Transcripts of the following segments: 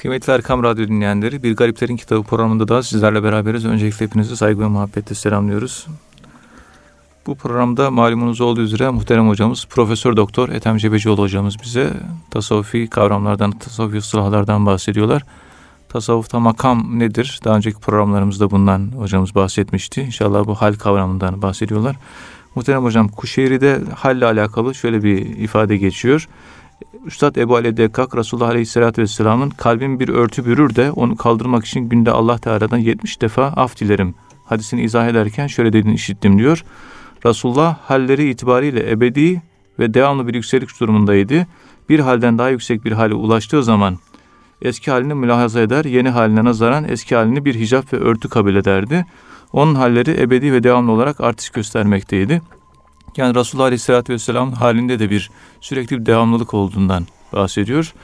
Kıymetli Erkam Radyo dinleyenleri, Bir Gariplerin Kitabı programında da sizlerle beraberiz. Öncelikle hepinizi saygı ve muhabbetle selamlıyoruz. Bu programda malumunuz olduğu üzere muhterem hocamız Profesör Doktor Ethem Cebecioğlu hocamız bize tasavvufi kavramlardan, tasavvufi ıslahlardan bahsediyorlar. Tasavvufta makam nedir? Daha önceki programlarımızda bundan hocamız bahsetmişti. İnşallah bu hal kavramından bahsediyorlar. Muhterem hocam Kuşeyri'de halle alakalı şöyle bir ifade geçiyor. Üstad Ebu Ali Dekkak Resulullah Aleyhisselatü Vesselam'ın kalbim bir örtü bürür de onu kaldırmak için günde Allah Teala'dan 70 defa af dilerim. Hadisini izah ederken şöyle dediğini işittim diyor. Resulullah halleri itibariyle ebedi ve devamlı bir yükseliş durumundaydı. Bir halden daha yüksek bir hale ulaştığı zaman eski halini mülahaza eder, yeni haline nazaran eski halini bir hicap ve örtü kabul ederdi. Onun halleri ebedi ve devamlı olarak artış göstermekteydi. Yani Resulullah Aleyhisselatü Vesselam halinde de bir sürekli bir devamlılık olduğundan bahsediyor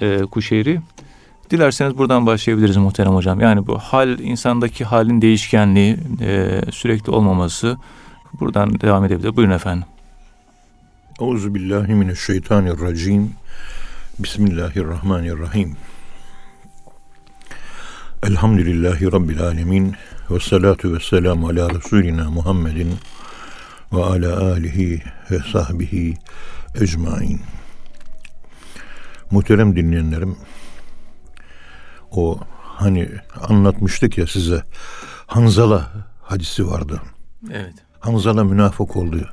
e, Kuşeyri. Dilerseniz buradan başlayabiliriz muhterem hocam. Yani bu hal insandaki halin değişkenliği, e, sürekli olmaması buradan devam edebilir. Buyurun efendim. Euzubillahimineşşeytanirracim. Bismillahirrahmanirrahim. Elhamdülillahi Rabbil alemin. Ve salatu ve selamu ala Resulina Muhammedin ve ala alihi ve sahbihi ecmain. Muhterem dinleyenlerim, o hani anlatmıştık ya size Hanzala hadisi vardı. Evet. Hanzala münafık oldu.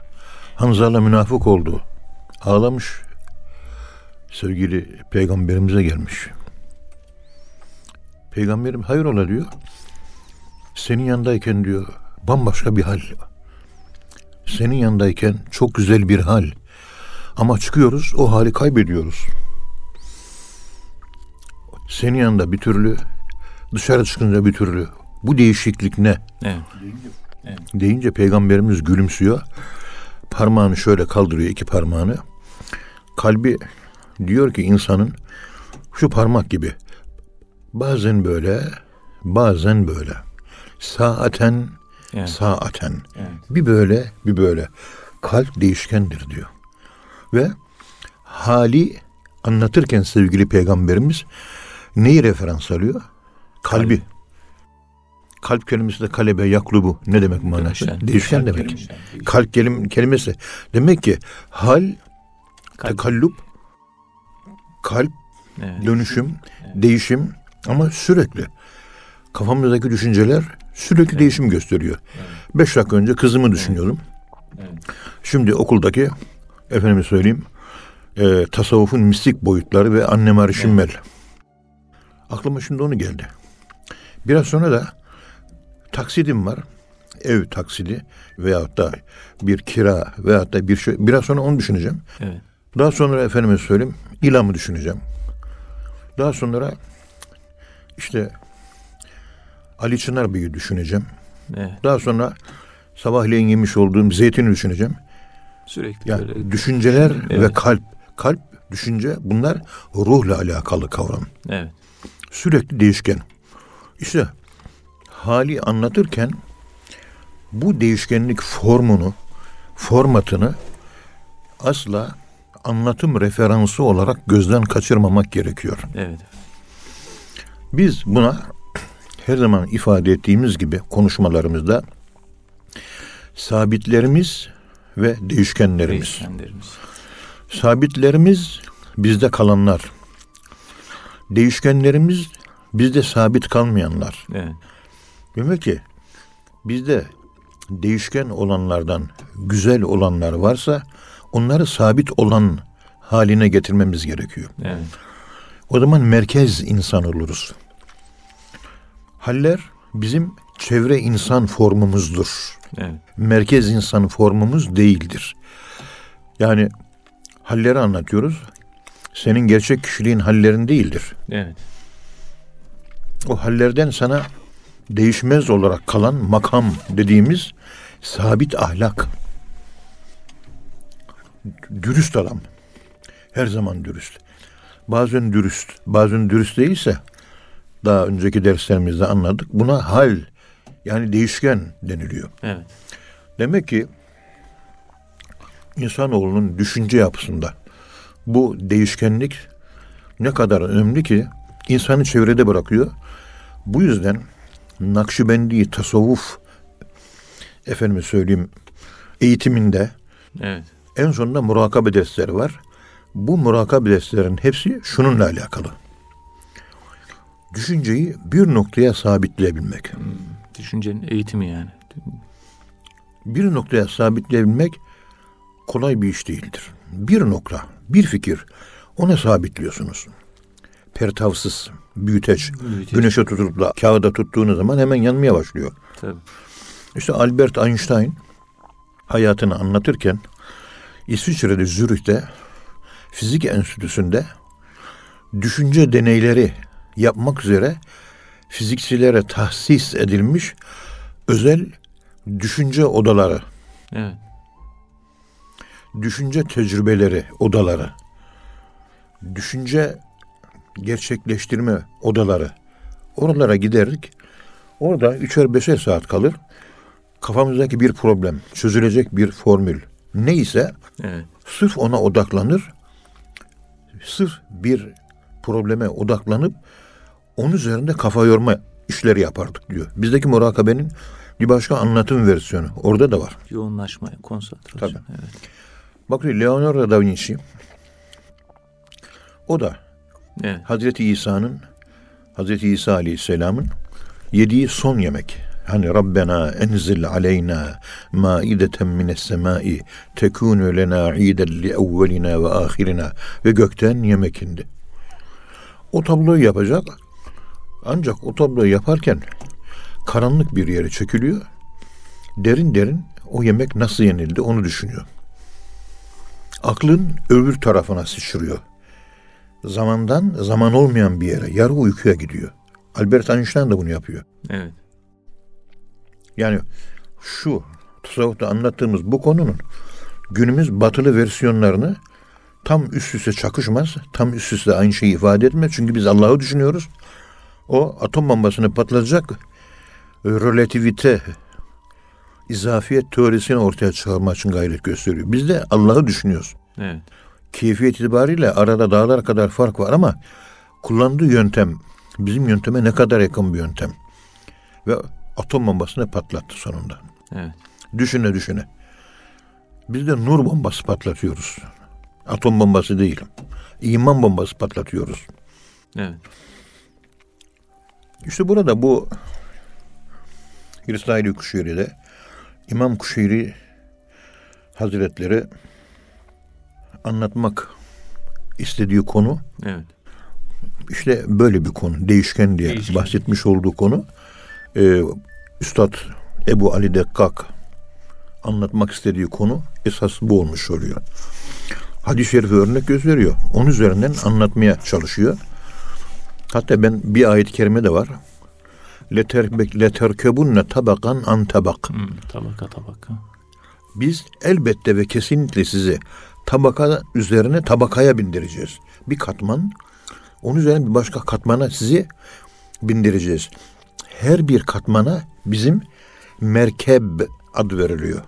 Hanzala münafık oldu. Ağlamış. Sevgili peygamberimize gelmiş. Peygamberim hayrola diyor. Senin yanındayken diyor bambaşka bir hal senin yanındayken çok güzel bir hal. Ama çıkıyoruz o hali kaybediyoruz. Senin yanında bir türlü, dışarı çıkınca bir türlü. Bu değişiklik ne? Evet. evet. Deyince peygamberimiz gülümsüyor. Parmağını şöyle kaldırıyor iki parmağını. Kalbi diyor ki insanın şu parmak gibi. Bazen böyle, bazen böyle. Saaten Evet. Saaten. Evet. Bir böyle bir böyle. Kalp değişkendir diyor. Ve hali anlatırken sevgili peygamberimiz neyi referans alıyor? Kalbi. Kalp, Kalp kelimesi de kalebe yaklubu ne demek manası? Değişken, Değişken demek. Değişken. Kalp kelim, kelimesi. Demek ki hal, kalp. tekallup, kalp, evet. dönüşüm, evet. değişim ama sürekli. Kafamızdaki düşünceler Sürekli evet. değişim gösteriyor. Evet. Beş dakika önce kızımı düşünüyordum. Evet. Şimdi okuldaki efendime söyleyeyim e, tasavvufun mistik boyutları ve annem Arşimmel. Evet. Aklıma şimdi onu geldi. Biraz sonra da taksidim var. Ev taksidi veyahut da bir kira veyahut da bir şey. Biraz sonra onu düşüneceğim. Evet. Daha sonra efendime söyleyeyim ilamı düşüneceğim. Daha sonra işte Ali Çınar Bey'i düşüneceğim. Evet. Daha sonra sabahleyin yemiş olduğum zeytini düşüneceğim. Sürekli yani böyle. Düşünceler evet. ve kalp. Kalp, düşünce bunlar ruhla alakalı kavram. Evet. Sürekli değişken. İşte hali anlatırken bu değişkenlik formunu, formatını asla anlatım referansı olarak gözden kaçırmamak gerekiyor. Evet. Biz buna her zaman ifade ettiğimiz gibi konuşmalarımızda sabitlerimiz ve değişkenlerimiz. değişkenlerimiz. Sabitlerimiz bizde kalanlar. Değişkenlerimiz bizde sabit kalmayanlar. Evet. Demek ki bizde değişken olanlardan güzel olanlar varsa onları sabit olan haline getirmemiz gerekiyor. Evet. O zaman merkez insan oluruz. Haller bizim çevre insan formumuzdur. Evet. Merkez insan formumuz değildir. Yani halleri anlatıyoruz. Senin gerçek kişiliğin hallerin değildir. Evet. O hallerden sana değişmez olarak kalan makam dediğimiz sabit ahlak. Dürüst adam. Her zaman dürüst. Bazen dürüst, bazen dürüst değilse daha önceki derslerimizde anladık. Buna hal yani değişken deniliyor. Evet. Demek ki insanoğlunun düşünce yapısında bu değişkenlik ne kadar önemli ki insanı çevrede bırakıyor. Bu yüzden Nakşibendi tasavvuf efendime söyleyeyim eğitiminde evet. en sonunda murakabe dersleri var. Bu murakabe derslerin hepsi şununla alakalı. Düşünceyi bir noktaya sabitleyebilmek. Hmm, düşüncenin eğitimi yani. Bir noktaya sabitleyebilmek kolay bir iş değildir. Bir nokta, bir fikir ona sabitliyorsunuz. Pertavsız, büyüteç, büyüteç. güneşe tutup da kağıda tuttuğunuz zaman hemen yanmaya başlıyor. Tabii. İşte Albert Einstein hayatını anlatırken İsviçre'de Zürih'te fizik enstitüsünde düşünce deneyleri yapmak üzere fizikçilere tahsis edilmiş özel düşünce odaları. Evet. Düşünce tecrübeleri odaları. Düşünce gerçekleştirme odaları. Oralara giderdik. Orada üçer beşer saat kalır. Kafamızdaki bir problem, çözülecek bir formül neyse evet. sırf ona odaklanır. Sırf bir probleme odaklanıp onun üzerinde kafa yorma işleri yapardık diyor. Bizdeki murakabenin bir başka anlatım versiyonu. Orada da var. Yoğunlaşma, konsantrasyon. Tabii. Evet. Bakın Leonardo da Vinci o da evet. Hazreti İsa'nın Hazreti İsa Aleyhisselam'ın yediği son yemek. Hani Rabbena enzil aleyna maideten mines semai tekunu lena iden li evvelina ve ahirina ve gökten yemek indi. O tabloyu yapacak. Ancak o tabloyu yaparken karanlık bir yere çekiliyor. Derin derin o yemek nasıl yenildi onu düşünüyor. Aklın öbür tarafına sıçrıyor. Zamandan zaman olmayan bir yere, yarı uykuya gidiyor. Albert Einstein de bunu yapıyor. Evet. Yani şu tasavvufta anlattığımız bu konunun günümüz batılı versiyonlarını tam üst üste çakışmaz. Tam üst üste aynı şeyi ifade etmez. Çünkü biz Allah'ı düşünüyoruz. O atom bombasını patlatacak relativite izafiyet teorisini ortaya çıkarmak için gayret gösteriyor. Biz de Allah'ı düşünüyoruz. Evet. Keyfiyet itibariyle arada dağlar kadar fark var ama kullandığı yöntem bizim yönteme ne kadar yakın bir yöntem. Ve atom bombasını patlattı sonunda. Evet. Düşüne düşüne. Biz de nur bombası patlatıyoruz. Atom bombası değil. İman bombası patlatıyoruz. Evet. İşte burada bu İsrail Kuşeyri'de İmam Kuşeyri Hazretleri anlatmak istediği konu evet. işte böyle bir konu. Değişken diye değişken. bahsetmiş olduğu konu. Ee, Üstad Ebu Ali Dekkak anlatmak istediği konu esas bu olmuş oluyor. Hadis-i şerife örnek gösteriyor. Onun üzerinden anlatmaya çalışıyor. Hatta ben bir ayet-i kerime de var. Leterkebunne tabakan an tabak. Hmm, tabaka tabaka. Biz elbette ve kesinlikle sizi tabaka üzerine tabakaya bindireceğiz. Bir katman, onun üzerine bir başka katmana sizi bindireceğiz. Her bir katmana bizim merkeb adı veriliyor.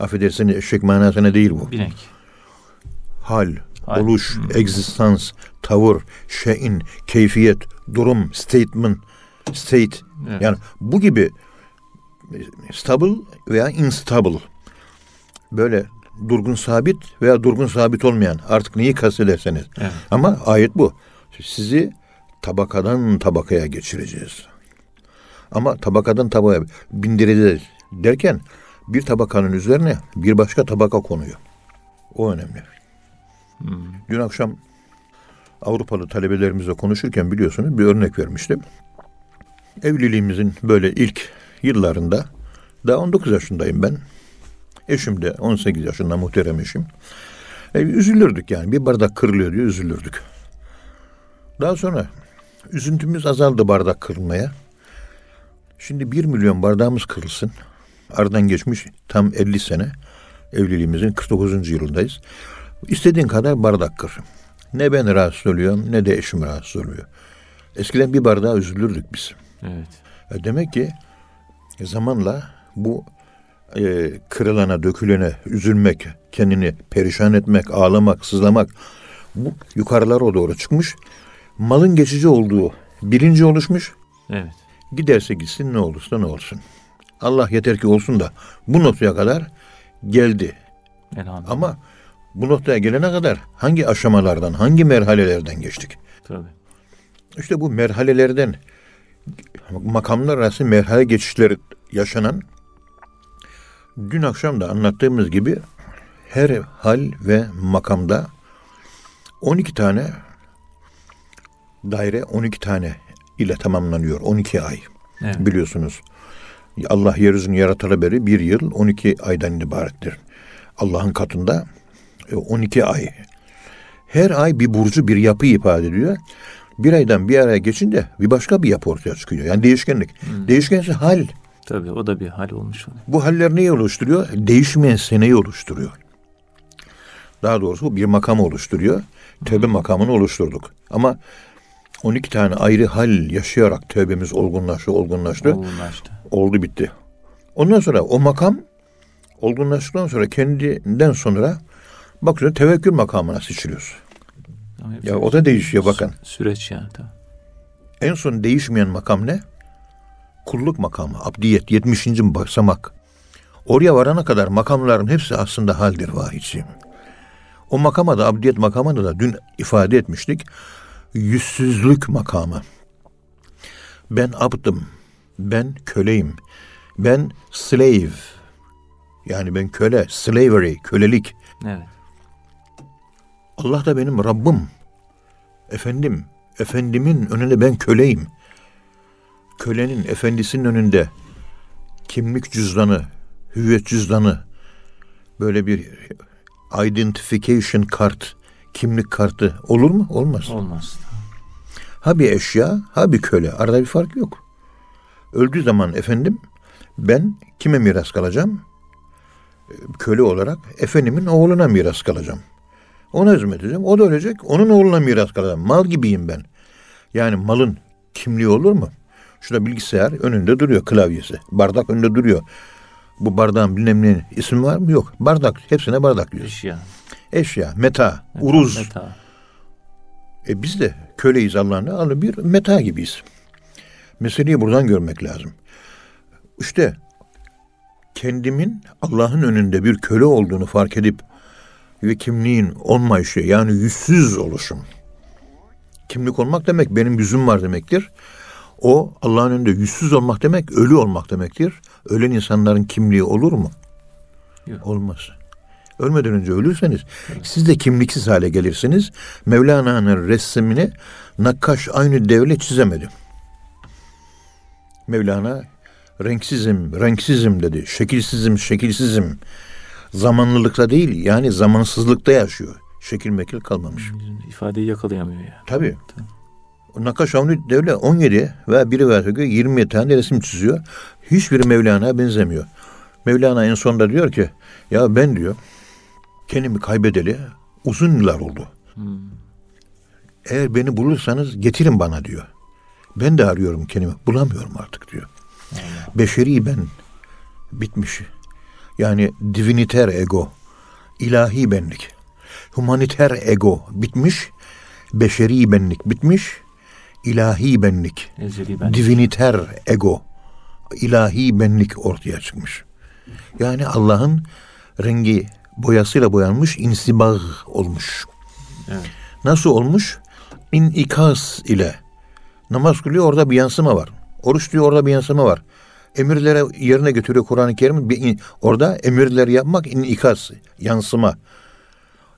Affedersiniz eşek manasına değil bu. Binek. Hal. Oluş, egzistans, tavır, şeyin, keyfiyet, durum, statement, state. Evet. Yani bu gibi stable veya instable böyle durgun sabit veya durgun sabit olmayan artık neyi kastederseniz. Evet. Ama ayet bu. Sizi tabakadan tabakaya geçireceğiz. Ama tabakadan tabakaya bindireceğiz derken bir tabakanın üzerine bir başka tabaka konuyor. O önemli. Dün akşam Avrupalı talebelerimizle konuşurken biliyorsunuz bir örnek vermiştim. Evliliğimizin böyle ilk yıllarında daha 19 yaşındayım ben. Eşim de 18 yaşında muhterem eşim. E, üzülürdük yani. Bir bardak kırılıyor diye üzülürdük. Daha sonra üzüntümüz azaldı bardak kırılmaya. Şimdi bir milyon bardağımız kırılsın. Aradan geçmiş tam 50 sene. Evliliğimizin 49. yılındayız. İstediğin kadar bardak kır. Ne ben rahatsız oluyorum ne de eşim rahatsız oluyor. Eskiden bir bardağa üzülürdük biz. Evet. E, demek ki zamanla bu e, kırılana, dökülene üzülmek, kendini perişan etmek, ağlamak, sızlamak bu yukarılara doğru çıkmış. malın geçici olduğu bilinci oluşmuş. Evet. Giderse gitsin ne olursa ne olsun. Allah yeter ki olsun da bu noktaya kadar geldi. Elhamdülillah. Ama bu noktaya gelene kadar hangi aşamalardan, hangi merhalelerden geçtik? Tabii. İşte bu merhalelerden makamlar arası merhale geçişleri yaşanan dün akşam da anlattığımız gibi her hal ve makamda 12 tane daire 12 tane ile tamamlanıyor. 12 ay Evet. biliyorsunuz. Allah yeryüzünü yaratalı beri bir yıl 12 aydan ibarettir. Allah'ın katında 12 ay. Her ay bir burcu bir yapı ifade ediyor. Bir aydan bir araya geçince bir başka bir yapı ortaya çıkıyor. Yani değişkenlik. Değişkense hal. Tabii o da bir hal olmuş oluyor. Bu haller neyi oluşturuyor? Değişmeyen seneyi oluşturuyor. Daha doğrusu bir makam oluşturuyor. Tövbe makamını oluşturduk. Ama 12 tane ayrı hal yaşayarak tövbemiz olgunlaştı, olgunlaştı. Olgunlaştı. Oldu bitti. Ondan sonra o makam olgunlaştıktan sonra kendinden sonra bakıyor tevekkül makamına. Ama hepsi Ya o da değişiyor bakın. sü- Süreç yani tabii. En son değişmeyen makam ne? Kulluk makamı, abdiyet, 70. basamak. Oraya varana kadar makamların hepsi aslında haldir vahiyçi. O makama da, abdiyet makamını da dün ifade etmiştik. Yüzsüzlük makamı. Ben abdım, ben köleyim, ben slave. Yani ben köle, slavery, kölelik. Evet. Allah da benim Rabbim. Efendim, efendimin önünde ben köleyim. Kölenin efendisinin önünde kimlik cüzdanı, hüviyet cüzdanı, böyle bir identification kart, kimlik kartı olur mu? Olmaz. Olmaz. Ha bir eşya, ha bir köle. Arada bir fark yok. Öldüğü zaman efendim ben kime miras kalacağım? Köle olarak efendimin oğluna miras kalacağım. Ona hizmet edeceğim. O da ölecek. Onun oğluna miras kalacağım. Mal gibiyim ben. Yani malın kimliği olur mu? Şurada bilgisayar önünde duruyor klavyesi. Bardak önünde duruyor. Bu bardağın bilmem ne ismi var mı? Yok. Bardak. Hepsine bardak diyoruz. Eşya. Eşya, meta, uruz. Meta. E biz de köleyiz Allah'ın alı bir meta gibiyiz. Meseleyi buradan görmek lazım. İşte kendimin Allah'ın önünde bir köle olduğunu fark edip ve kimliğin olmayışı yani yüzsüz oluşum. Kimlik olmak demek benim yüzüm var demektir. O Allah'ın önünde yüzsüz olmak demek ölü olmak demektir. Ölen insanların kimliği olur mu? Yok. Olmaz. Ölmeden önce ölürseniz siz de kimliksiz hale gelirsiniz. Mevlana'nın resmini nakkaş aynı devle çizemedi. Mevlana renksizim, renksizim dedi. Şekilsizim, şekilsizim. Zamanlılıkta değil yani zamansızlıkta yaşıyor. Şekil mekil kalmamış. İfadeyi yakalayamıyor yani. Tabii. O Nakkaş Avni Devlet 17 ve biri ve 20 tane resim çiziyor. Hiçbiri Mevlana'ya benzemiyor. Mevlana en sonunda diyor ki ya ben diyor kendimi kaybedeli uzun yıllar oldu. Eğer beni bulursanız getirin bana diyor. Ben de arıyorum kendimi. Bulamıyorum artık diyor. Beşeri ben bitmiş. Yani diviniter ego, ilahi benlik. Humaniter ego bitmiş. Beşeri benlik bitmiş. ilahi benlik. Ezeli ben. Diviniter ego, ilahi benlik ortaya çıkmış. Yani Allah'ın rengi boyasıyla boyanmış insibah olmuş. Evet. Nasıl olmuş? İnikas ile. Namaz kılıyor orada bir yansıma var. Oruç diyor orada bir yansıma var. Emirlere yerine götürüyor Kur'an-ı Kerim. Bir orada emirleri yapmak inikas, yansıma.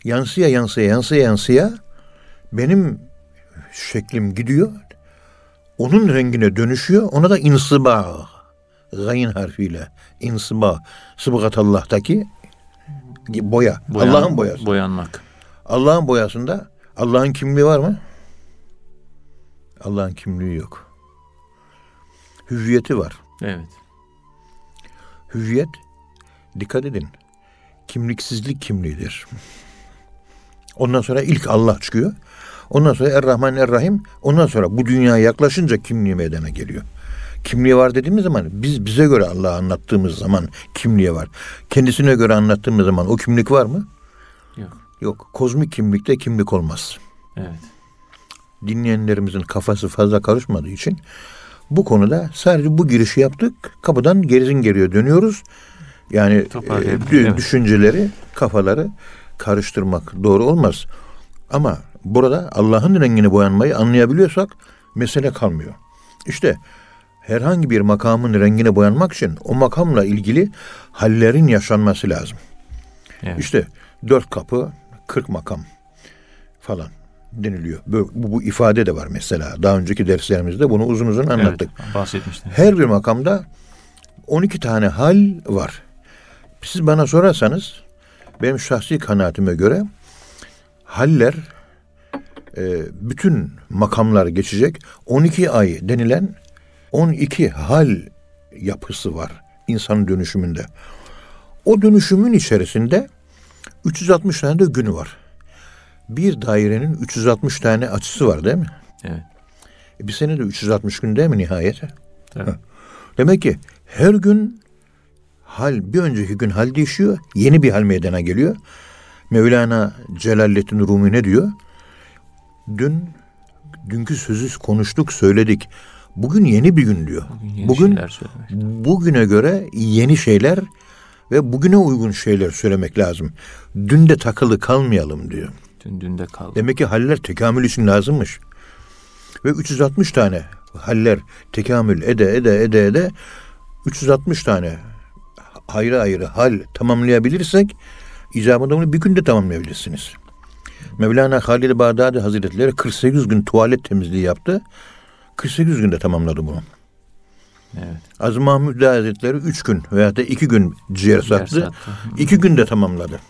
Yansıya yansıya yansıya yansıya benim şeklim gidiyor. Onun rengine dönüşüyor. Ona da insıba. Gayin harfiyle. insıba. Sıbgatallah'taki boya. Boyan- Allah'ın boyası. Boyanmak. Allah'ın boyasında Allah'ın kimliği var mı? Allah'ın kimliği yok. Hüviyeti var. Evet. Hüviyet, dikkat edin, kimliksizlik kimliğidir. Ondan sonra ilk Allah çıkıyor. Ondan sonra Er-Rahman Er-Rahim. Ondan sonra bu dünyaya yaklaşınca kimliği meydana geliyor. Kimliği var dediğimiz zaman biz bize göre Allah'ı anlattığımız zaman kimliği var. Kendisine göre anlattığımız zaman o kimlik var mı? Yok. Yok. Kozmik kimlikte kimlik olmaz. Evet. dinleyenlerimizin kafası fazla karışmadığı için bu konuda sadece bu girişi yaptık. Kapıdan gerizin geriye dönüyoruz. Yani e, evet. düşünceleri, kafaları karıştırmak doğru olmaz. Ama burada Allah'ın rengini boyanmayı anlayabiliyorsak mesele kalmıyor. İşte herhangi bir makamın rengine boyanmak için o makamla ilgili hallerin yaşanması lazım. Evet. İşte dört kapı, kırk makam falan deniliyor. Bu, bu, bu ifade de var mesela. Daha önceki derslerimizde bunu uzun uzun anlattık. Evet, bahsetmiştiniz. Her bir makamda 12 tane hal var. Siz bana sorarsanız benim şahsi kanaatime göre haller e, bütün makamlar geçecek 12 ay denilen 12 hal yapısı var insanın dönüşümünde. O dönüşümün içerisinde 360 tane de günü var. Bir dairenin 360 tane açısı var değil mi? Evet. E bir sene de 360 gün değil mi nihayet? Evet. Demek ki her gün hal bir önceki gün hal değişiyor. Yeni bir hal meydana geliyor. Mevlana Celaleddin Rumi ne diyor? Dün dünkü sözü konuştuk, söyledik. Bugün yeni bir gün diyor. Bugün, Bugün bugüne göre yeni şeyler ve bugüne uygun şeyler söylemek lazım. Dün de takılı kalmayalım diyor. Dün dünde kaldı. Demek ki haller tekamül için lazımmış. Ve 360 tane haller tekamül ede ede ede ede 360 tane ayrı ayrı hal tamamlayabilirsek icabında bunu bir günde tamamlayabilirsiniz. Mevlana Halid Bağdadi Hazretleri 48 gün tuvalet temizliği yaptı. 48 günde tamamladı bunu. Evet. Az Mahmud Hazretleri 3 gün veya da 2 gün ciğer sattı. 2 günde tamamladı.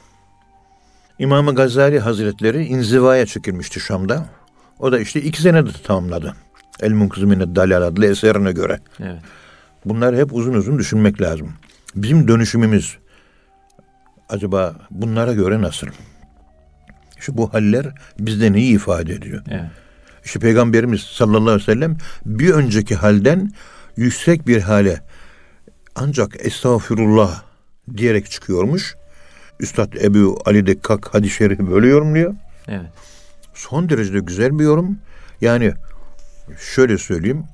İmam Gazali Hazretleri inzivaya çekilmişti Şam'da. O da işte 2 senede tamamladı. El Munkızmine Dalal adlı eserine göre. Evet. Bunları hep uzun uzun düşünmek lazım. Bizim dönüşümümüz acaba bunlara göre nasıl? İşte bu haller bizde neyi ifade ediyor? Evet. İşte Peygamberimiz sallallahu aleyhi ve sellem bir önceki halden yüksek bir hale ancak estağfurullah diyerek çıkıyormuş. Üstad Ebu Ali Dekkak hadis-i şerifi böyle yorumluyor. Evet. Son derece güzel bir yorum. Yani şöyle söyleyeyim.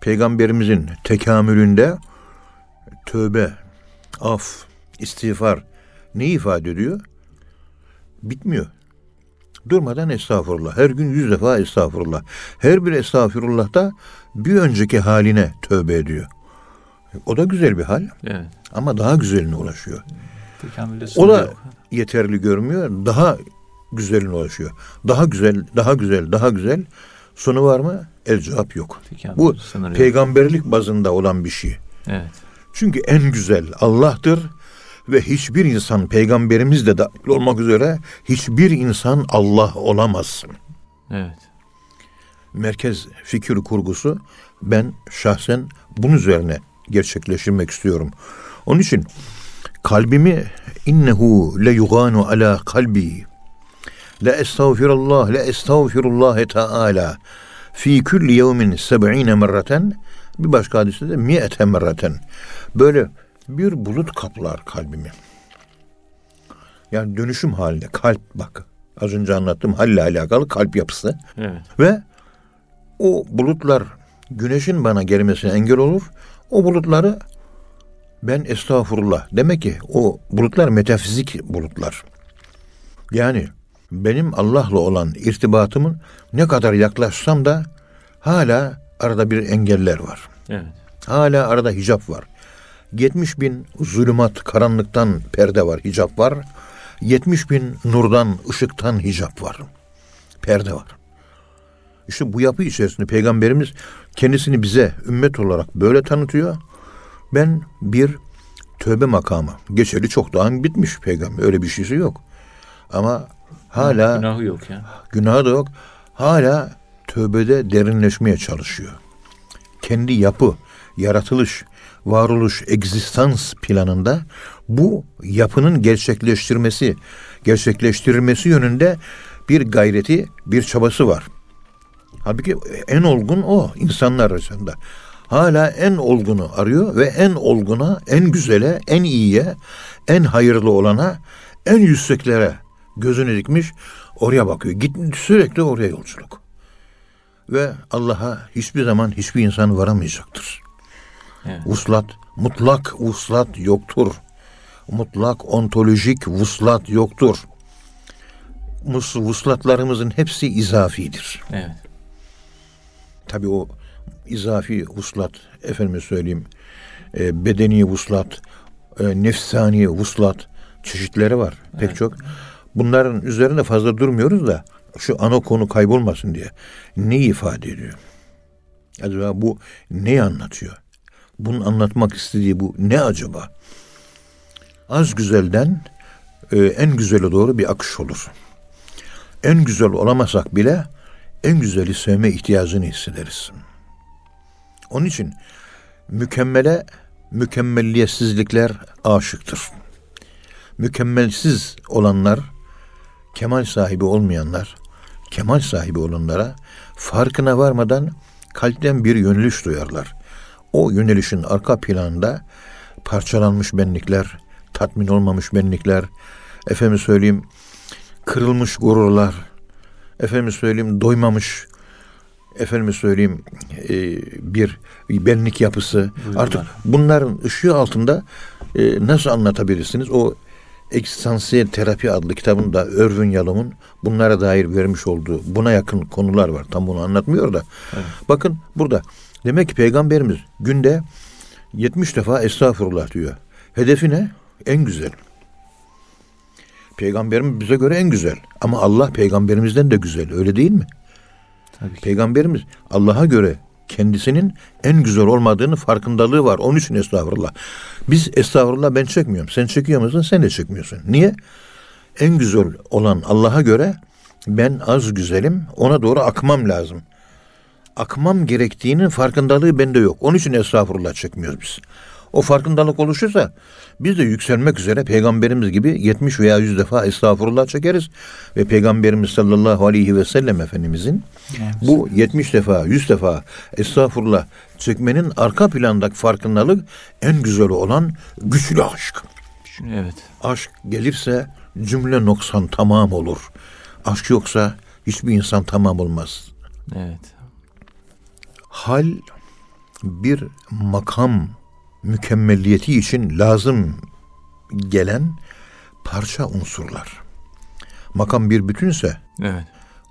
Peygamberimizin tekamülünde tövbe, af, istiğfar ne ifade ediyor? Bitmiyor. Durmadan estağfurullah. Her gün yüz defa estağfurullah. Her bir estağfurullah da bir önceki haline tövbe ediyor. O da güzel bir hal. Evet. Ama daha güzeline ulaşıyor. O da yeterli görmüyor. Daha güzeline ulaşıyor. Daha güzel, daha güzel, daha güzel. Sonu var mı? El cevap yok. Bu peygamberlik bazında olan bir şey. Evet. Çünkü en güzel Allah'tır ve hiçbir insan peygamberimiz de dahil olmak üzere hiçbir insan Allah olamaz. Evet. Merkez fikir kurgusu ben şahsen bunun üzerine gerçekleştirmek istiyorum. Onun için kalbimi innehu le yuganu ala kalbi la estağfirullah la estağfirullah teala fi kulli yevmin seb'ine merraten bir başka hadiste de mi'ete merraten böyle bir bulut kaplar kalbimi. Yani dönüşüm halinde kalp bak az önce anlattığım halle alakalı kalp yapısı. Evet. Ve o bulutlar güneşin bana gelmesine engel olur. O bulutları ben estağfurullah. Demek ki o bulutlar metafizik bulutlar. Yani benim Allah'la olan irtibatımın ne kadar yaklaşsam da hala arada bir engeller var. Evet. Hala arada hicap var. 70 bin zulümat, karanlıktan perde var, hicap var. 70 bin nurdan, ışıktan hicap var. Perde var. İşte bu yapı içerisinde Peygamberimiz kendisini bize ümmet olarak böyle tanıtıyor. Ben bir tövbe makamı. Geçeli çok daha bitmiş peygamber. Öyle bir şeysi yok. Ama hala günahı yok ya. Günahı da yok. Hala tövbede derinleşmeye çalışıyor. Kendi yapı, yaratılış, varoluş, egzistans planında bu yapının gerçekleştirmesi, gerçekleştirilmesi yönünde bir gayreti, bir çabası var. Halbuki en olgun o insanlar arasında. Hala en olgunu arıyor ve en olguna, en güzele, en iyiye, en hayırlı olana, en yükseklere gözünü dikmiş oraya bakıyor. Git sürekli oraya yolculuk. Ve Allah'a hiçbir zaman hiçbir insan varamayacaktır. Evet. Vuslat, mutlak vuslat yoktur. Mutlak ontolojik vuslat yoktur. Vuslatlarımızın hepsi izafidir. Evet. Tabi o izafi vuslat, efendime söyleyeyim, e, bedeni vuslat, e, nefsani vuslat çeşitleri var pek evet. çok. Bunların üzerine fazla durmuyoruz da şu ana konu kaybolmasın diye. Ne ifade ediyor? Acaba bu ne anlatıyor? Bunun anlatmak istediği bu ne acaba? Az güzelden e, en güzele doğru bir akış olur. En güzel olamasak bile en güzeli sevme ihtiyacını hissederiz. Onun için mükemmele mükemmelliyetsizlikler aşıktır. Mükemmelsiz olanlar, kemal sahibi olmayanlar, kemal sahibi olanlara farkına varmadan kalpten bir yöneliş duyarlar. O yönelişin arka planında parçalanmış benlikler, tatmin olmamış benlikler, efendim söyleyeyim kırılmış gururlar, efendim söyleyeyim doymamış, efendim söyleyeyim e, bir, benlik yapısı. Duygular. Artık bunların ışığı altında e, nasıl anlatabilirsiniz? O Ekstansiyel Terapi adlı kitabında Örvün Yalom'un bunlara dair vermiş olduğu buna yakın konular var. Tam bunu anlatmıyor da. Evet. Bakın burada demek ki peygamberimiz günde 70 defa estağfurullah diyor. Hedefi ne? En güzel. Peygamberimiz bize göre en güzel. Ama Allah peygamberimizden de güzel. Öyle değil mi? Peygamberimiz Allah'a göre kendisinin en güzel olmadığını farkındalığı var. Onun için estağfurullah. Biz estağfurullah ben çekmiyorum. Sen çekiyor musun? Sen de çekmiyorsun. Niye? En güzel olan Allah'a göre ben az güzelim. Ona doğru akmam lazım. Akmam gerektiğinin farkındalığı bende yok. Onun için estağfurullah çekmiyoruz biz. O farkındalık oluşursa biz de yükselmek üzere peygamberimiz gibi 70 veya 100 defa estağfurullah çekeriz ve peygamberimiz sallallahu aleyhi ve sellem efendimizin evet. bu 70 defa 100 defa estağfurullah çekmenin arka plandaki farkındalık en güzel olan güçlü aşk. Evet. Aşk gelirse cümle noksan tamam olur. Aşk yoksa hiçbir insan tamam olmaz. Evet. Hal bir makam mükemmelliyeti için lazım gelen parça unsurlar. Makam bir bütünse evet.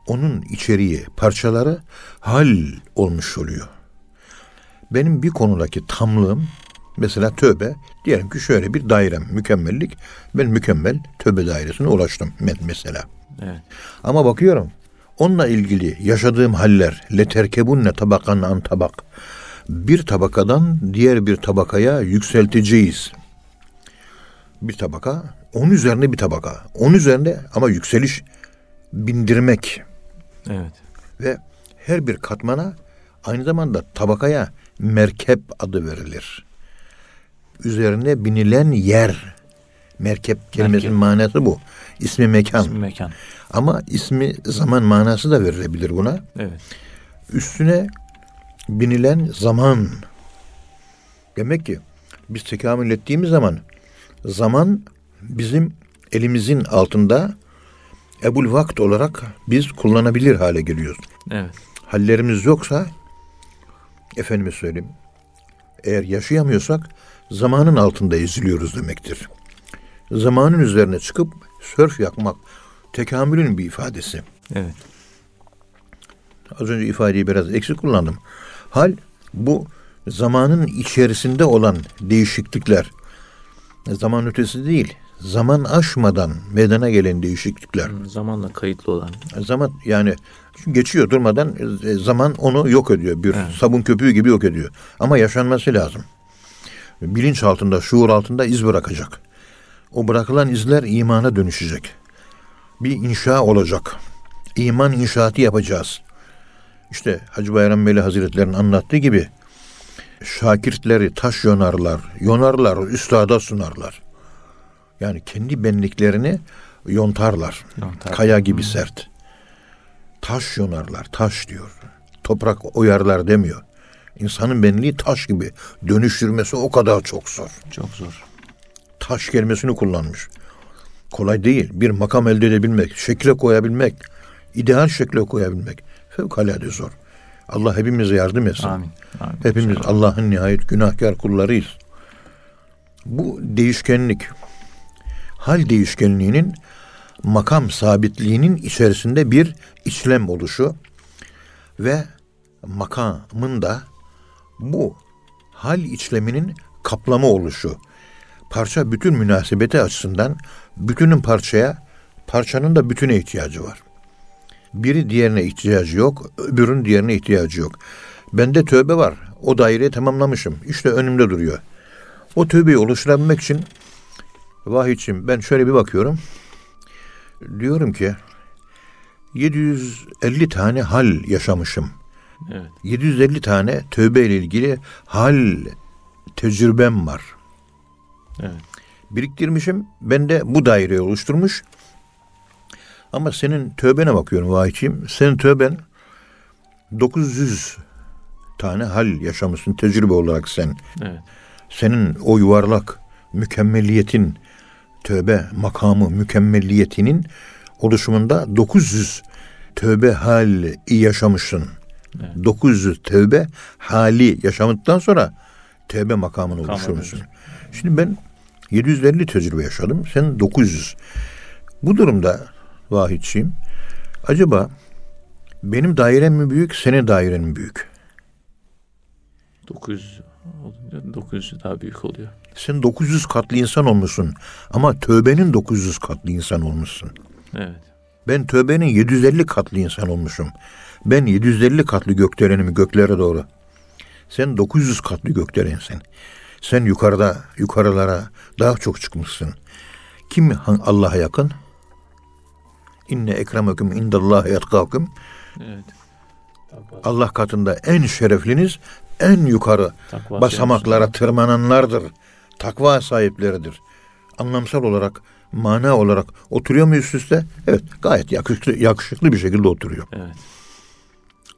onun içeriği, parçaları hal olmuş oluyor. Benim bir konudaki tamlığım mesela tövbe diyelim ki şöyle bir dairem mükemmellik ben mükemmel tövbe dairesine ulaştım mesela. Evet. Ama bakıyorum onunla ilgili yaşadığım haller leterkebunne tabakan an tabak bir tabakadan diğer bir tabakaya yükselteceğiz. Bir tabaka, onun üzerine bir tabaka. Onun üzerine ama yükseliş bindirmek. Evet. Ve her bir katmana aynı zamanda tabakaya merkep adı verilir. Üzerine binilen yer. Merkep kelimesinin Merkep. manası bu. İsmi mekan. İsmi mekan. Ama ismi zaman manası da verilebilir buna. Evet. Üstüne binilen zaman. Demek ki biz tekamül ettiğimiz zaman zaman bizim elimizin altında ebul vakt olarak biz kullanabilir hale geliyoruz. Evet. Hallerimiz yoksa efendime söyleyeyim eğer yaşayamıyorsak zamanın altında eziliyoruz demektir. Zamanın üzerine çıkıp sörf yakmak tekamülün bir ifadesi. Evet. Az önce ifadeyi biraz eksik kullandım. Hal bu zamanın içerisinde olan değişiklikler. Zaman ötesi değil. Zaman aşmadan meydana gelen değişiklikler. Hmm, zamanla kayıtlı olan. Zaman yani geçiyor durmadan e, zaman onu yok ediyor. Bir evet. sabun köpüğü gibi yok ediyor. Ama yaşanması lazım. Bilinç altında, şuur altında iz bırakacak. O bırakılan izler imana dönüşecek. Bir inşa olacak. İman inşaatı yapacağız. İşte Hacı Bayram Veli Hazretleri'nin anlattığı gibi şakirtleri taş yonarlar, yonarlar, üstada sunarlar. Yani kendi benliklerini yontarlar. Yontar. Kaya gibi hmm. sert. Taş yonarlar, taş diyor. Toprak oyarlar demiyor. İnsanın benliği taş gibi. Dönüştürmesi o kadar çok zor. Çok zor. Taş kelimesini kullanmış. Kolay değil. Bir makam elde edebilmek, şekle koyabilmek, ideal şekle koyabilmek. Fevkalade zor. Allah hepimize yardım etsin. Amin. Amin. Hepimiz Allah'ın nihayet günahkar kullarıyız. Bu değişkenlik, hal değişkenliğinin makam sabitliğinin içerisinde bir içlem oluşu ve makamın da bu hal içleminin kaplama oluşu. Parça bütün münasebeti açısından bütünün parçaya, parçanın da bütüne ihtiyacı var. Biri diğerine ihtiyacı yok, öbürün diğerine ihtiyacı yok. Bende tövbe var. O daireyi tamamlamışım. İşte önümde duruyor. O tövbeyi oluşturabilmek için Vahidçim ben şöyle bir bakıyorum. Diyorum ki 750 tane hal yaşamışım. Evet. 750 tane tövbe ile ilgili hal tecrübem var. Evet. Biriktirmişim. Ben de bu daireyi oluşturmuş. Ama senin tövbene bakıyorum vahiyçiyim. Senin tövben 900 tane hal yaşamışsın tecrübe olarak sen. Evet. Senin o yuvarlak mükemmeliyetin tövbe makamı mükemmelliyetinin oluşumunda 900 tövbe hali yaşamışsın. Evet. 900 tövbe hali yaşamıştan sonra tövbe makamını oluşturmuşsun. Şimdi ben 750 tecrübe yaşadım. Sen 900. Bu durumda vahidçiyim. Acaba benim dairem mi büyük, senin dairen mi büyük? 900 olunca 900 daha büyük oluyor. Sen 900 katlı insan olmuşsun ama tövbenin 900 katlı insan olmuşsun. Evet. Ben tövbenin 750 katlı insan olmuşum. Ben 750 katlı gökdelenim göklere doğru. Sen 900 katlı gökdelensin. Sen yukarıda, yukarılara daha çok çıkmışsın. Kim Allah'a yakın? İnne ekremekum indallahi yatkakum. Evet. Allah katında en şerefliniz en yukarı Takva basamaklara tırmananlardır. Takva sahipleridir. Anlamsal olarak, mana olarak oturuyor mu üst üste? Evet, gayet yakışıklı, yakışıklı bir şekilde oturuyor. Evet.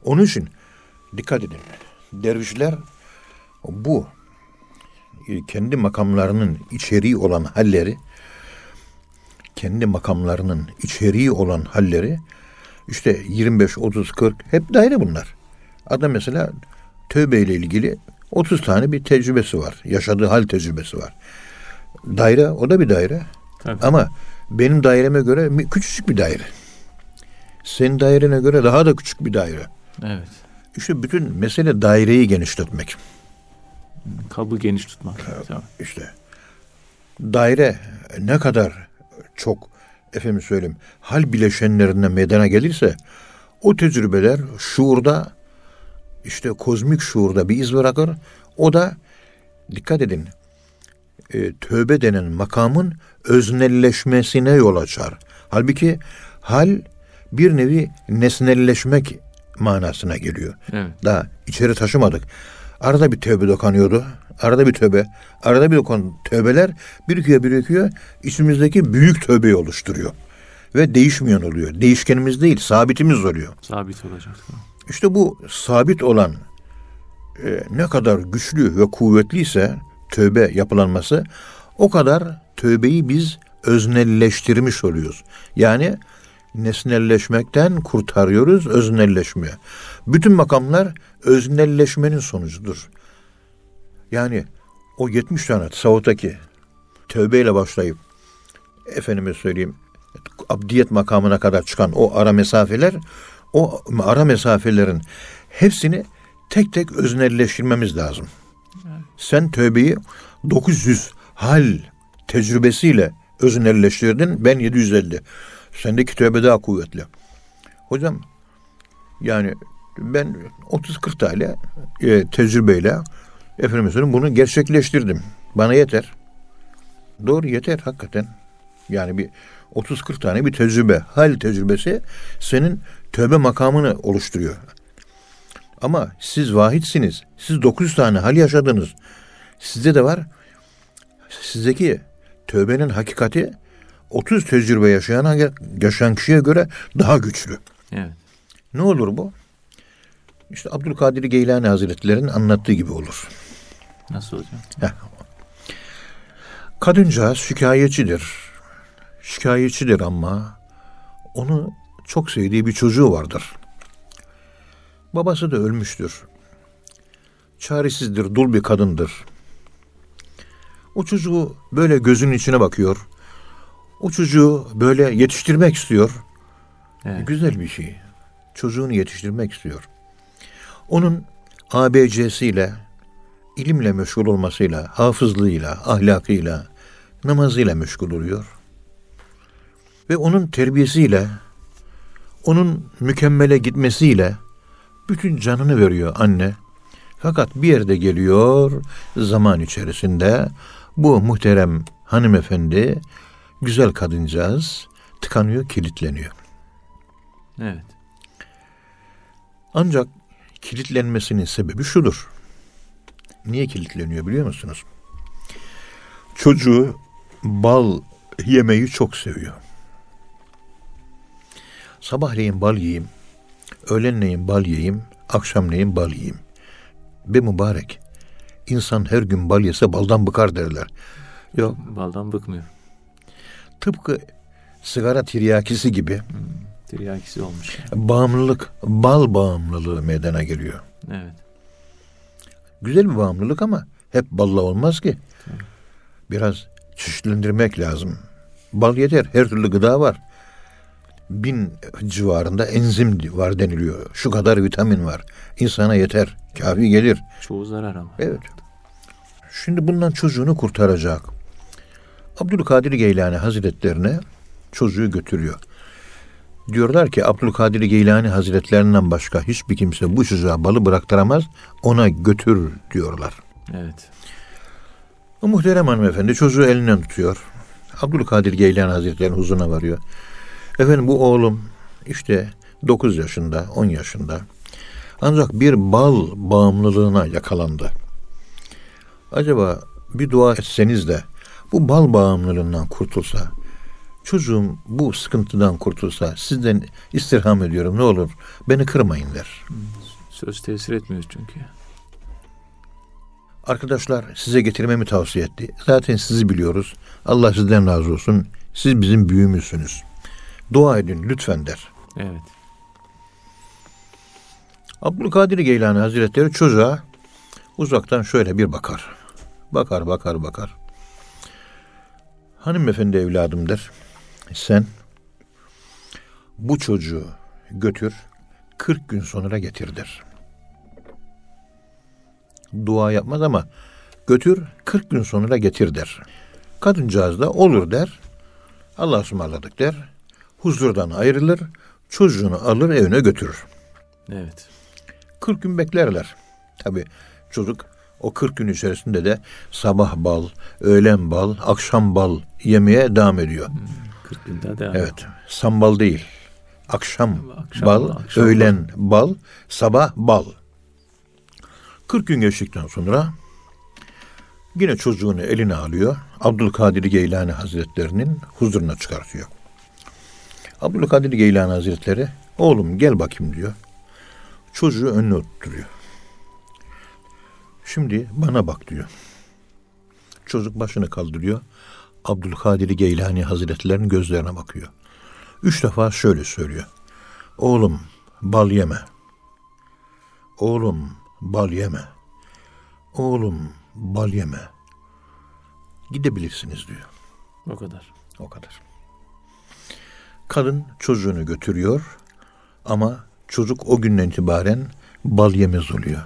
Onun için dikkat edin. Dervişler bu e, kendi makamlarının içeriği olan halleri kendi makamlarının içeriği olan halleri işte 25, 30, 40 hep daire bunlar. Adam mesela tövbe ile ilgili 30 tane bir tecrübesi var. Yaşadığı hal tecrübesi var. Daire o da bir daire. Tabii. Ama benim daireme göre küçücük bir daire. Senin dairene göre daha da küçük bir daire. Evet. İşte bütün mesele daireyi genişletmek. Kabı geniş tutmak. Tamam. İşte daire ne kadar çok efendim söyleyeyim hal bileşenlerine meydana gelirse o tecrübeler şuurda işte kozmik şuurda bir iz bırakır. O da dikkat edin e, tövbe denen makamın öznelleşmesine yol açar. Halbuki hal bir nevi nesnelleşmek manasına geliyor. Evet. Daha içeri taşımadık. Arada bir tövbe dokanıyordu. Arada bir tövbe. Arada bir dokan tövbeler birikiyor birikiyor. İçimizdeki büyük tövbeyi oluşturuyor. Ve değişmeyen oluyor. Değişkenimiz değil, sabitimiz oluyor. Sabit olacak. İşte bu sabit olan e, ne kadar güçlü ve kuvvetliyse tövbe yapılanması o kadar tövbeyi biz öznelleştirmiş oluyoruz. Yani nesnelleşmekten kurtarıyoruz öznelleşmeye. Bütün makamlar öznelleşmenin sonucudur. Yani o 70 tane tasavvuftaki tövbeyle başlayıp efendime söyleyeyim abdiyet makamına kadar çıkan o ara mesafeler o ara mesafelerin hepsini tek tek öznelleştirmemiz lazım. Sen tövbeyi 900 hal tecrübesiyle öznelleştirdin. Ben 750. Sendeki tövbe daha kuvvetli. Hocam yani ben 30-40 tane e, tecrübeyle efendim söyleyeyim bunu gerçekleştirdim. Bana yeter. Doğru yeter hakikaten. Yani bir 30-40 tane bir tecrübe, hal tecrübesi senin tövbe makamını oluşturuyor. Ama siz vahitsiniz. Siz 900 tane hal yaşadınız. Sizde de var. Sizdeki tövbenin hakikati 30 tecrübe yaşayan yaşayan kişiye göre daha güçlü. Evet. Ne olur bu? İşte Abdülkadir Geylani Hazretleri'nin anlattığı gibi olur. Nasıl hocam? Heh. Kadıncağız şikayetçidir. Şikayetçidir ama onu çok sevdiği bir çocuğu vardır. Babası da ölmüştür. Çaresizdir, dul bir kadındır. O çocuğu böyle gözünün içine bakıyor. O çocuğu böyle yetiştirmek istiyor. Evet. Güzel bir şey. Çocuğunu yetiştirmek istiyor. Onun ABC'siyle, ilimle meşgul olmasıyla, hafızlığıyla, ahlakıyla, namazıyla meşgul oluyor. Ve onun terbiyesiyle, onun mükemmele gitmesiyle bütün canını veriyor anne. Fakat bir yerde geliyor zaman içerisinde bu muhterem hanımefendi, güzel kadıncağız tıkanıyor, kilitleniyor. Evet. Ancak kilitlenmesinin sebebi şudur. Niye kilitleniyor biliyor musunuz? Çocuğu bal yemeyi çok seviyor. Sabahleyin bal yiyeyim, öğlenleyin bal yiyeyim, akşamleyin bal yiyeyim. Be mübarek. İnsan her gün bal yese baldan bıkar derler. Yok. Baldan bıkmıyor. Tıpkı sigara tiryakisi gibi. Hmm, tiryakisi olmuş. Bağımlılık, bal bağımlılığı meydana geliyor. Evet. Güzel bir bağımlılık ama hep balla olmaz ki. Biraz çeşitlendirmek lazım. Bal yeter. Her türlü gıda var. Bin civarında enzim var deniliyor. Şu kadar vitamin var. İnsana yeter. Kafi gelir. Çoğu zarar ama. Evet. Şimdi bundan çocuğunu kurtaracak. Abdülkadir Geylani Hazretlerine çocuğu götürüyor. Diyorlar ki Abdülkadir Geylani Hazretlerinden başka hiçbir kimse bu çocuğa balı bıraktıramaz. Ona götür diyorlar. Evet. O muhterem hanımefendi çocuğu elinden tutuyor. Abdülkadir Geylani Hazretleri'nin huzuruna varıyor. Efendim bu oğlum işte 9 yaşında, 10 yaşında. Ancak bir bal bağımlılığına yakalandı. Acaba bir dua etseniz de bu bal bağımlılığından kurtulsa, çocuğum bu sıkıntıdan kurtulsa sizden istirham ediyorum ne olur beni kırmayın der. Söz tesir etmiyor çünkü. Arkadaşlar size getirmemi tavsiye etti. Zaten sizi biliyoruz. Allah sizden razı olsun. Siz bizim büyüğümüzsünüz. Dua edin lütfen der. Evet. Abdülkadir Geylani Hazretleri çocuğa uzaktan şöyle bir bakar. Bakar bakar bakar. Hanımefendi evladım der. Sen bu çocuğu götür 40 gün sonra getir der. Dua yapmaz ama götür 40 gün sonra getir der. Kadıncağız da olur der. Allah ısmarladık der. Huzurdan ayrılır. Çocuğunu alır evine götürür. Evet. 40 gün beklerler. Tabi çocuk o 40 gün içerisinde de sabah bal, öğlen bal, akşam bal yemeye devam ediyor. Hmm, 40 gün daha devam Evet. Sambal değil. Akşam, akşam bal, akşam öğlen bal. bal, sabah bal. 40 gün geçtikten sonra yine çocuğunu eline alıyor. Abdülkadir Geylani Hazretlerinin huzuruna çıkartıyor. Abdülkadir Geylani Hazretleri oğlum gel bakayım diyor. Çocuğu önüne oturuyor. Şimdi bana bak diyor. Çocuk başını kaldırıyor. Abdülkadir Geylani Hazretlerinin gözlerine bakıyor. Üç defa şöyle söylüyor. Oğlum bal yeme. Oğlum bal yeme. Oğlum bal yeme. Gidebilirsiniz diyor. O kadar. O kadar. Kadın çocuğunu götürüyor ama çocuk o günden itibaren bal yemez oluyor.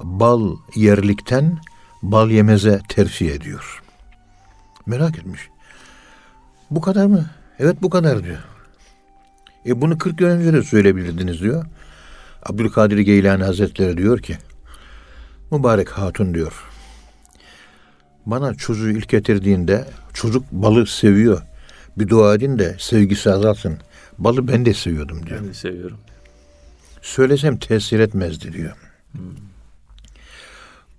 Bal yerlikten bal yemeze terfi ediyor. Merak etmiş. Bu kadar mı? Evet bu kadar diyor. E bunu 40 yıl önce de söyleyebilirdiniz diyor. Abdülkadir Geylani Hazretleri diyor ki Mübarek Hatun diyor. Bana çocuğu ilk getirdiğinde çocuk balı seviyor. Bir dua edin de sevgisi azalsın. Balı ben de seviyordum diyor. Ben de seviyorum. Söylesem tesir etmezdi diyor. Hmm.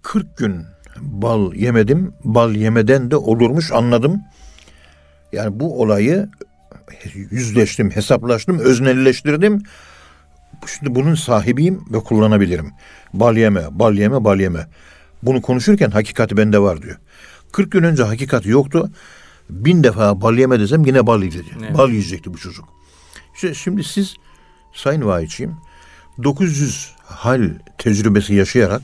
40 gün bal yemedim. Bal yemeden de olurmuş anladım. Yani bu olayı yüzleştim, hesaplaştım, öznelleştirdim. Şimdi bunun sahibiyim ve kullanabilirim. Bal yeme, bal yeme, bal yeme. Bunu konuşurken hakikati bende var diyor. 40 gün önce hakikati yoktu. Bin defa bal yeme desem yine bal yiyecek. Evet. Bal yiyecekti bu çocuk. İşte şimdi siz Sayın Vahiyçiyim 900 hal tecrübesi yaşayarak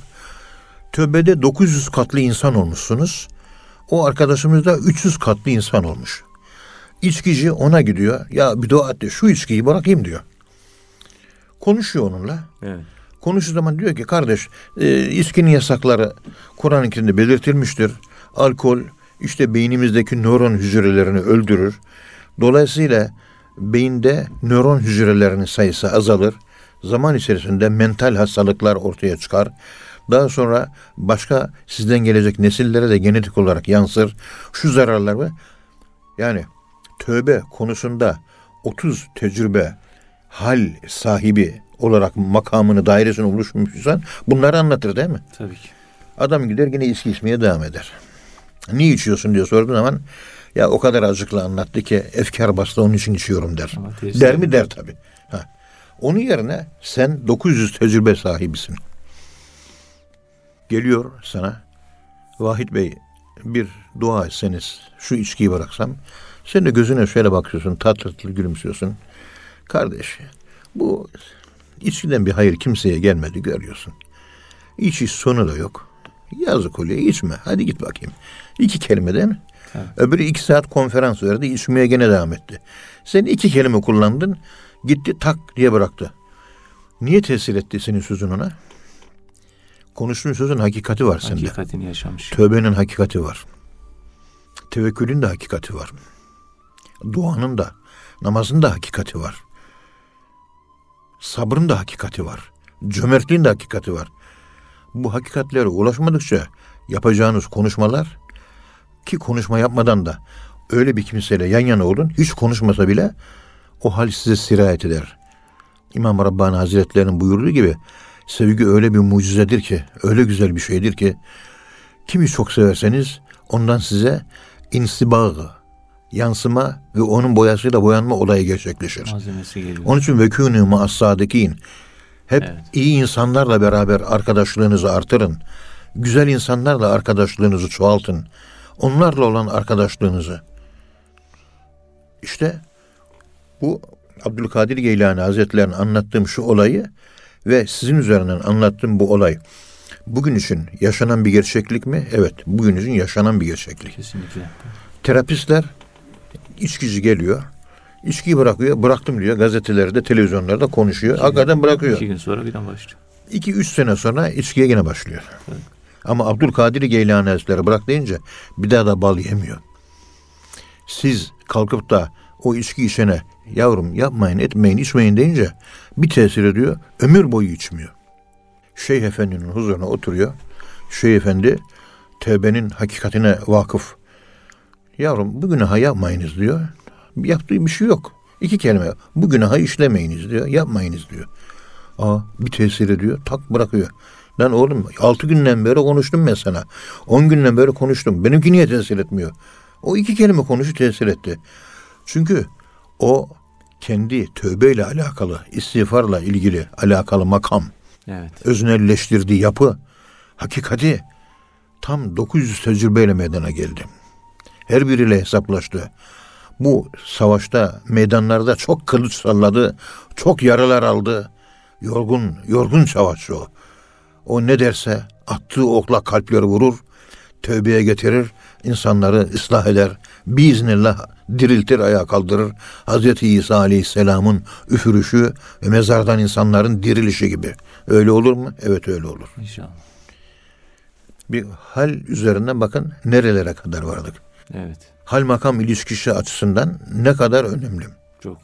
tövbede 900 katlı insan olmuşsunuz. O arkadaşımız da 300 katlı insan olmuş. İçkici ona gidiyor. Ya bir dua et de şu içkiyi bırakayım diyor. Konuşuyor onunla. Evet. Konuştuğu zaman diyor ki kardeş e, içkinin yasakları Kur'an-ı Kerim'de belirtilmiştir. Alkol işte beynimizdeki nöron hücrelerini öldürür. Dolayısıyla beyinde nöron hücrelerinin sayısı azalır. Zaman içerisinde mental hastalıklar ortaya çıkar. Daha sonra başka sizden gelecek nesillere de genetik olarak yansır. Şu zararlar var. Yani tövbe konusunda 30 tecrübe, hal sahibi olarak makamını, dairesini oluşmuşsan bunları anlatır değil mi? Tabii ki. Adam gider yine içki içmeye devam eder. Niye içiyorsun diye sorduğun zaman ya o kadar acıklı anlattı ki efkar bastı onun için içiyorum der. Der mi der tabi. Ha. Onun yerine sen 900 tecrübe sahibisin. Geliyor sana Vahit Bey bir dua etseniz şu içkiyi bıraksam sen de gözüne şöyle bakıyorsun tatlı tatlı gülümsüyorsun. Kardeş bu içkiden bir hayır kimseye gelmedi görüyorsun. İç iç sonu da yok. Yazık oluyor içme hadi git bakayım. İki kelime değil mi? Evet. Öbürü iki saat konferans verdi içmeye gene devam etti. Sen iki kelime kullandın gitti tak diye bıraktı. Niye tesir etti senin sözün ona? Konuştuğun sözün hakikati var sende. Hakikatini yaşamış. Tövbenin hakikati var. Tevekkülün de hakikati var. Duanın da, namazın da hakikati var. Sabrın da hakikati var. Cömertliğin de hakikati var. Bu hakikatlere ulaşmadıkça yapacağınız konuşmalar ki konuşma yapmadan da öyle bir kimseyle yan yana olun hiç konuşmasa bile o hal size sirayet eder. İmam Rabbani Hazretleri'nin buyurduğu gibi sevgi öyle bir mucizedir ki, öyle güzel bir şeydir ki kimi çok severseniz ondan size insibag, yansıma ve onun boyasıyla boyanma olayı gerçekleşir. Malzemesi geliyor. Onun için vekûnü ma'as-sâdikin. Hep evet. iyi insanlarla beraber arkadaşlığınızı artırın. Güzel insanlarla arkadaşlığınızı çoğaltın. Onlarla olan arkadaşlığınızı. İşte bu Abdülkadir Geylani Hazretleri'nin anlattığım şu olayı ve sizin üzerinden anlattığım bu olay bugün için yaşanan bir gerçeklik mi? Evet, bugün için yaşanan bir gerçeklik. Kesinlikle. Terapistler içkici geliyor. İçkiyi bırakıyor. Bıraktım diyor. Gazetelerde, televizyonlarda konuşuyor. İki Hakikaten bırakıyor. İki gün sonra birden başlıyor. İki, üç sene sonra içkiye yine başlıyor. Evet. Ama Abdülkadir Geylani Hazretleri bırak deyince bir daha da bal yemiyor. Siz kalkıp da o içki içene yavrum yapmayın etmeyin içmeyin deyince bir tesir ediyor. Ömür boyu içmiyor. Şeyh Efendi'nin huzuruna oturuyor. Şeyh Efendi tevbenin hakikatine vakıf. Yavrum bu günahı yapmayınız diyor. Yaptığı bir şey yok. İki kelime. Bu günahı işlemeyiniz diyor. Yapmayınız diyor. Aa bir tesir ediyor. Tak bırakıyor. Lan oğlum altı günden beri konuştum ben sana. On günden beri konuştum. Benimki niye tesir etmiyor? O iki kelime konuşu tesir etti. Çünkü o kendi tövbeyle alakalı, istiğfarla ilgili alakalı makam, evet. öznelleştirdiği yapı, hakikati tam 900 tecrübeyle meydana geldi. Her biriyle hesaplaştı. Bu savaşta, meydanlarda çok kılıç salladı, çok yaralar aldı. Yorgun, yorgun savaşçı o. O ne derse attığı okla kalpleri vurur, tövbeye getirir, insanları ıslah eder. Biiznillah diriltir, ayağa kaldırır. Hazreti İsa Aleyhisselam'ın üfürüşü ve mezardan insanların dirilişi gibi. Öyle olur mu? Evet öyle olur. İnşallah. Bir hal üzerinden bakın nerelere kadar vardık. Evet. Hal makam ilişkisi açısından ne kadar önemli. Çok.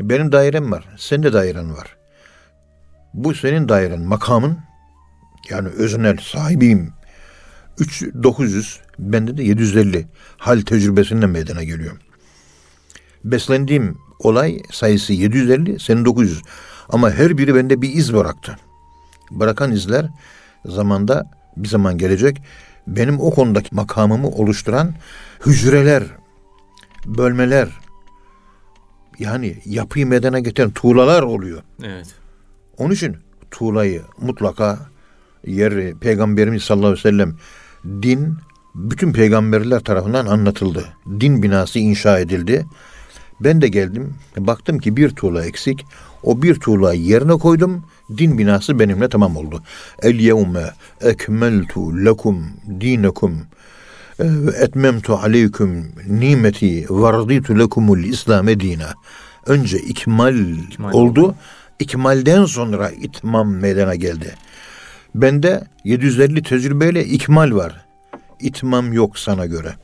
Benim dairem var. Senin de dairen var. Bu senin dairen, makamın yani öznel sahibiyim. 3 900 bende de 750 hal tecrübesinden meydana geliyor. Beslendiğim olay sayısı 750, senin 900. Ama her biri bende bir iz bıraktı. Bırakan izler zamanda bir zaman gelecek benim o konudaki makamımı oluşturan hücreler, bölmeler, yani yapıyı meydana getiren tuğlalar oluyor. Evet. Onun için tuğlayı mutlaka yer Peygamberimiz sallallahu aleyhi ve sellem din bütün peygamberler tarafından anlatıldı. Din binası inşa edildi. Ben de geldim. Baktım ki bir tuğla eksik. O bir tuğlayı yerine koydum. Din binası benimle tamam oldu. El yevme ekmeltu lekum dinekum ve etmemtu aleyküm nimeti ve raditu lekumul İslam'e dina. Önce ikmal, ikmal oldu. İkmalden sonra itmam meydana geldi. Bende 750 tecrübeyle ikmal var. İtmam yok sana göre.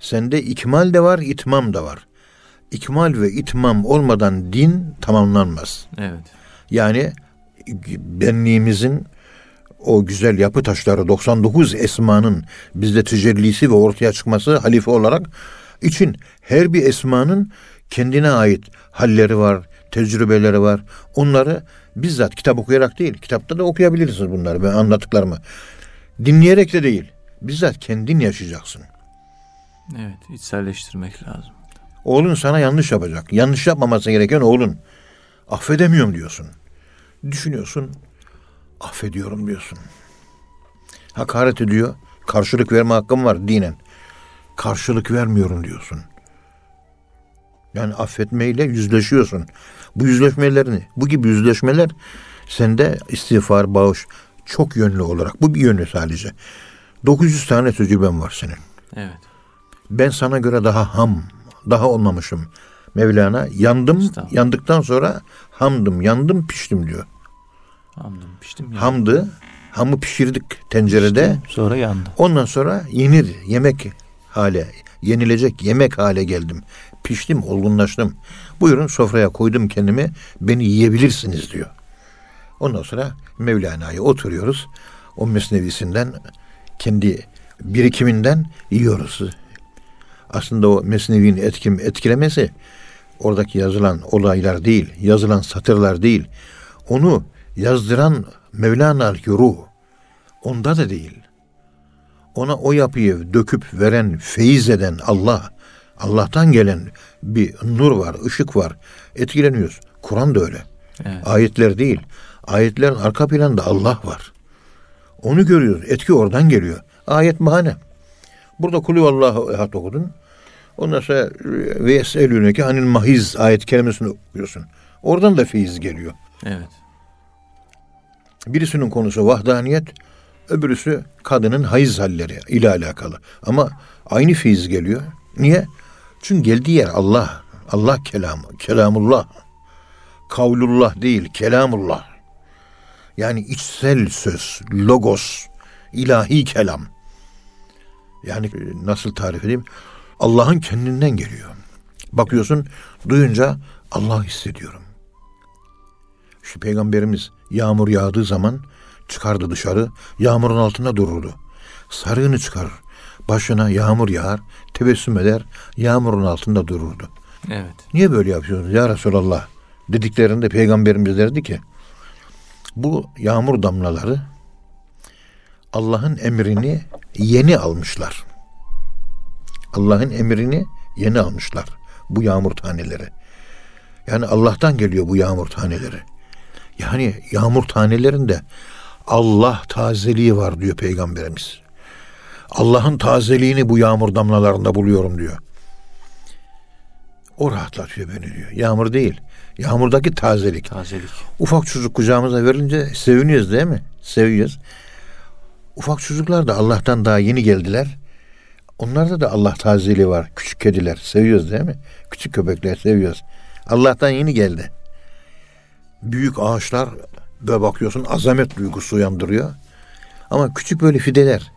Sende ikmal de var, itmam da var. İkmal ve itmam olmadan din tamamlanmaz. Evet. Yani benliğimizin o güzel yapı taşları 99 esmanın bizde tecellisi ve ortaya çıkması halife olarak için her bir esmanın kendine ait halleri var, tecrübeleri var. Onları bizzat kitap okuyarak değil, kitapta da okuyabilirsiniz bunları ben anlattıklarımı. Dinleyerek de değil, bizzat kendin yaşayacaksın. Evet, içselleştirmek lazım. Oğlun sana yanlış yapacak. Yanlış yapmaması gereken oğlun. Affedemiyorum diyorsun. Düşünüyorsun, affediyorum diyorsun. Hakaret ediyor, karşılık verme hakkım var dinen. Karşılık vermiyorum diyorsun. Yani affetmeyle yüzleşiyorsun. Bu yüzleşmelerini, bu gibi yüzleşmeler sende istiğfar, bağış çok yönlü olarak. Bu bir yönlü sadece. 900 tane tecrüben var senin. Evet. Ben sana göre daha ham, daha olmamışım. Mevlana yandım, yandıktan sonra hamdım, yandım, piştim diyor. Hamdım, piştim. Yandım. Hamdı, hamı pişirdik tencerede. Piştim, sonra yandı. Ondan sonra yenir, yemek hale, yenilecek yemek hale geldim. Piştim, olgunlaştım. Buyurun sofraya koydum kendimi, beni yiyebilirsiniz diyor. Ondan sonra Mevlana'ya oturuyoruz. O mesnevisinden kendi birikiminden yiyoruz. Aslında o mesnevinin etkim, etkilemesi oradaki yazılan olaylar değil, yazılan satırlar değil. Onu yazdıran Mevlana ruh. Onda da değil. Ona o yapıyı döküp veren, feyiz eden Allah, Allah'tan gelen bir nur var, ışık var. Etkileniyoruz. Kur'an da öyle. Evet. Ayetler değil. Ayetlerin arka planında Allah var. Onu görüyoruz. Etki oradan geliyor. Ayet bahane. Burada kulü Allahu ehad okudun. Ondan sonra ve yeselüneke anil mahiz ayet kelimesini okuyorsun. Oradan da feyiz geliyor. Evet. Birisinin konusu vahdaniyet, öbürüsü kadının hayız halleri ile alakalı. Ama aynı feyiz geliyor. Niye? Çünkü geldiği yer Allah. Allah kelamı, kelamullah. Kavlullah değil, kelamullah. Yani içsel söz, logos, ilahi kelam. Yani nasıl tarif edeyim? Allah'ın kendinden geliyor. Bakıyorsun, duyunca Allah hissediyorum. Şu peygamberimiz yağmur yağdığı zaman çıkardı dışarı, yağmurun altında dururdu. Sarığını çıkarır, başına yağmur yağar, tebessüm eder, yağmurun altında dururdu. Evet. Niye böyle yapıyorsunuz ya Resulallah? Dediklerinde peygamberimiz derdi ki, bu yağmur damlaları Allah'ın emrini yeni almışlar. Allah'ın emrini yeni almışlar bu yağmur taneleri. Yani Allah'tan geliyor bu yağmur taneleri. Yani yağmur tanelerinde Allah tazeliği var diyor peygamberimiz. Allah'ın tazeliğini bu yağmur damlalarında buluyorum diyor. O rahatlatıyor beni diyor. Yağmur değil. Yağmurdaki tazelik. Tazelik. Ufak çocuk kucağımıza verince seviniyoruz değil mi? Seviyoruz. Ufak çocuklar da Allah'tan daha yeni geldiler. Onlarda da Allah tazeliği var. Küçük kediler seviyoruz değil mi? Küçük köpekler seviyoruz. Allah'tan yeni geldi. Büyük ağaçlar böyle bakıyorsun azamet duygusu uyandırıyor. Ama küçük böyle fideler.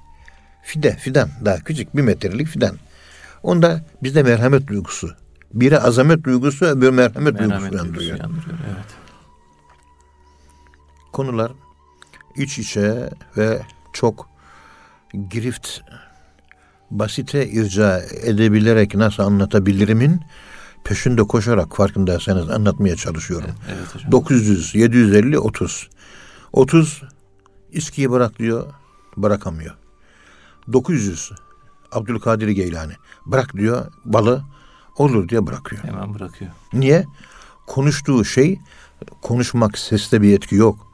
Fide, fidan daha küçük bir metrelik fidan. Onda bizde merhamet duygusu. Biri azamet duygusu, öbürü merhamet, merhamet duygusu uyandırıyor. uyandırıyor. Evet. Konular iç içe ve çok girift basite irca edebilerek nasıl anlatabilirimin peşinde koşarak farkındaysanız anlatmaya çalışıyorum. Evet, evet hocam. 900, 750, 30. 30 İskiyi bırak diyor, bırakamıyor. 900 Abdülkadir Geylani bırak diyor balı olur diye bırakıyor. Hemen bırakıyor. Niye? Konuştuğu şey konuşmak seste bir etki yok.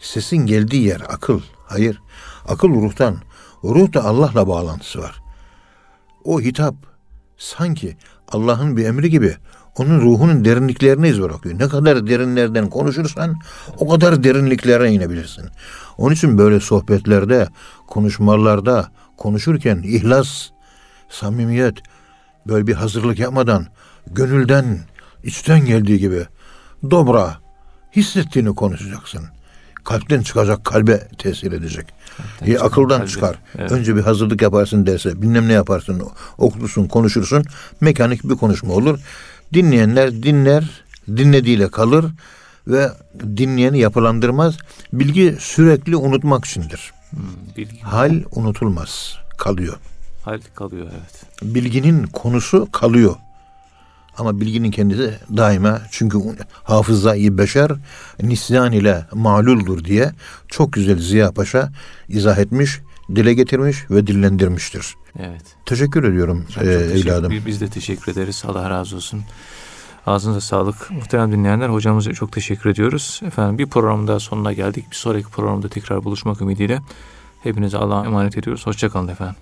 Sesin geldiği yer akıl. Hayır. Akıl ruhtan. Ruh da Allah'la bağlantısı var. O hitap sanki Allah'ın bir emri gibi onun ruhunun derinliklerine iz bırakıyor. Ne kadar derinlerden konuşursan o kadar derinliklere inebilirsin. Onun için böyle sohbetlerde, konuşmalarda konuşurken ihlas, samimiyet, böyle bir hazırlık yapmadan gönülden, içten geldiği gibi dobra, hissettiğini konuşacaksın. Kalpten çıkacak, kalbe tesir edecek. E, akıldan kalbe. çıkar. Evet. Önce bir hazırlık yaparsın derse, bilmem ne yaparsın, okursun, konuşursun. Mekanik bir konuşma olur. Dinleyenler dinler, dinlediğiyle kalır ve dinleyeni yapılandırmaz. Bilgi sürekli unutmak içindir. Hmm, bilgi. Hal unutulmaz, kalıyor. Hal kalıyor evet. Bilginin konusu kalıyor. Ama bilginin kendisi daima çünkü hafızayı beşer nisyan ile maluldur diye çok güzel Ziya Paşa izah etmiş, dile getirmiş ve dillendirmiştir. Evet. Teşekkür ediyorum e, evladım. Teşekkür, biz de teşekkür ederiz. Allah razı olsun. Ağzınıza sağlık. Muhterem dinleyenler hocamıza çok teşekkür ediyoruz. Efendim bir programda sonuna geldik. Bir sonraki programda tekrar buluşmak ümidiyle hepinize Allah'a emanet ediyoruz. Hoşçakalın efendim.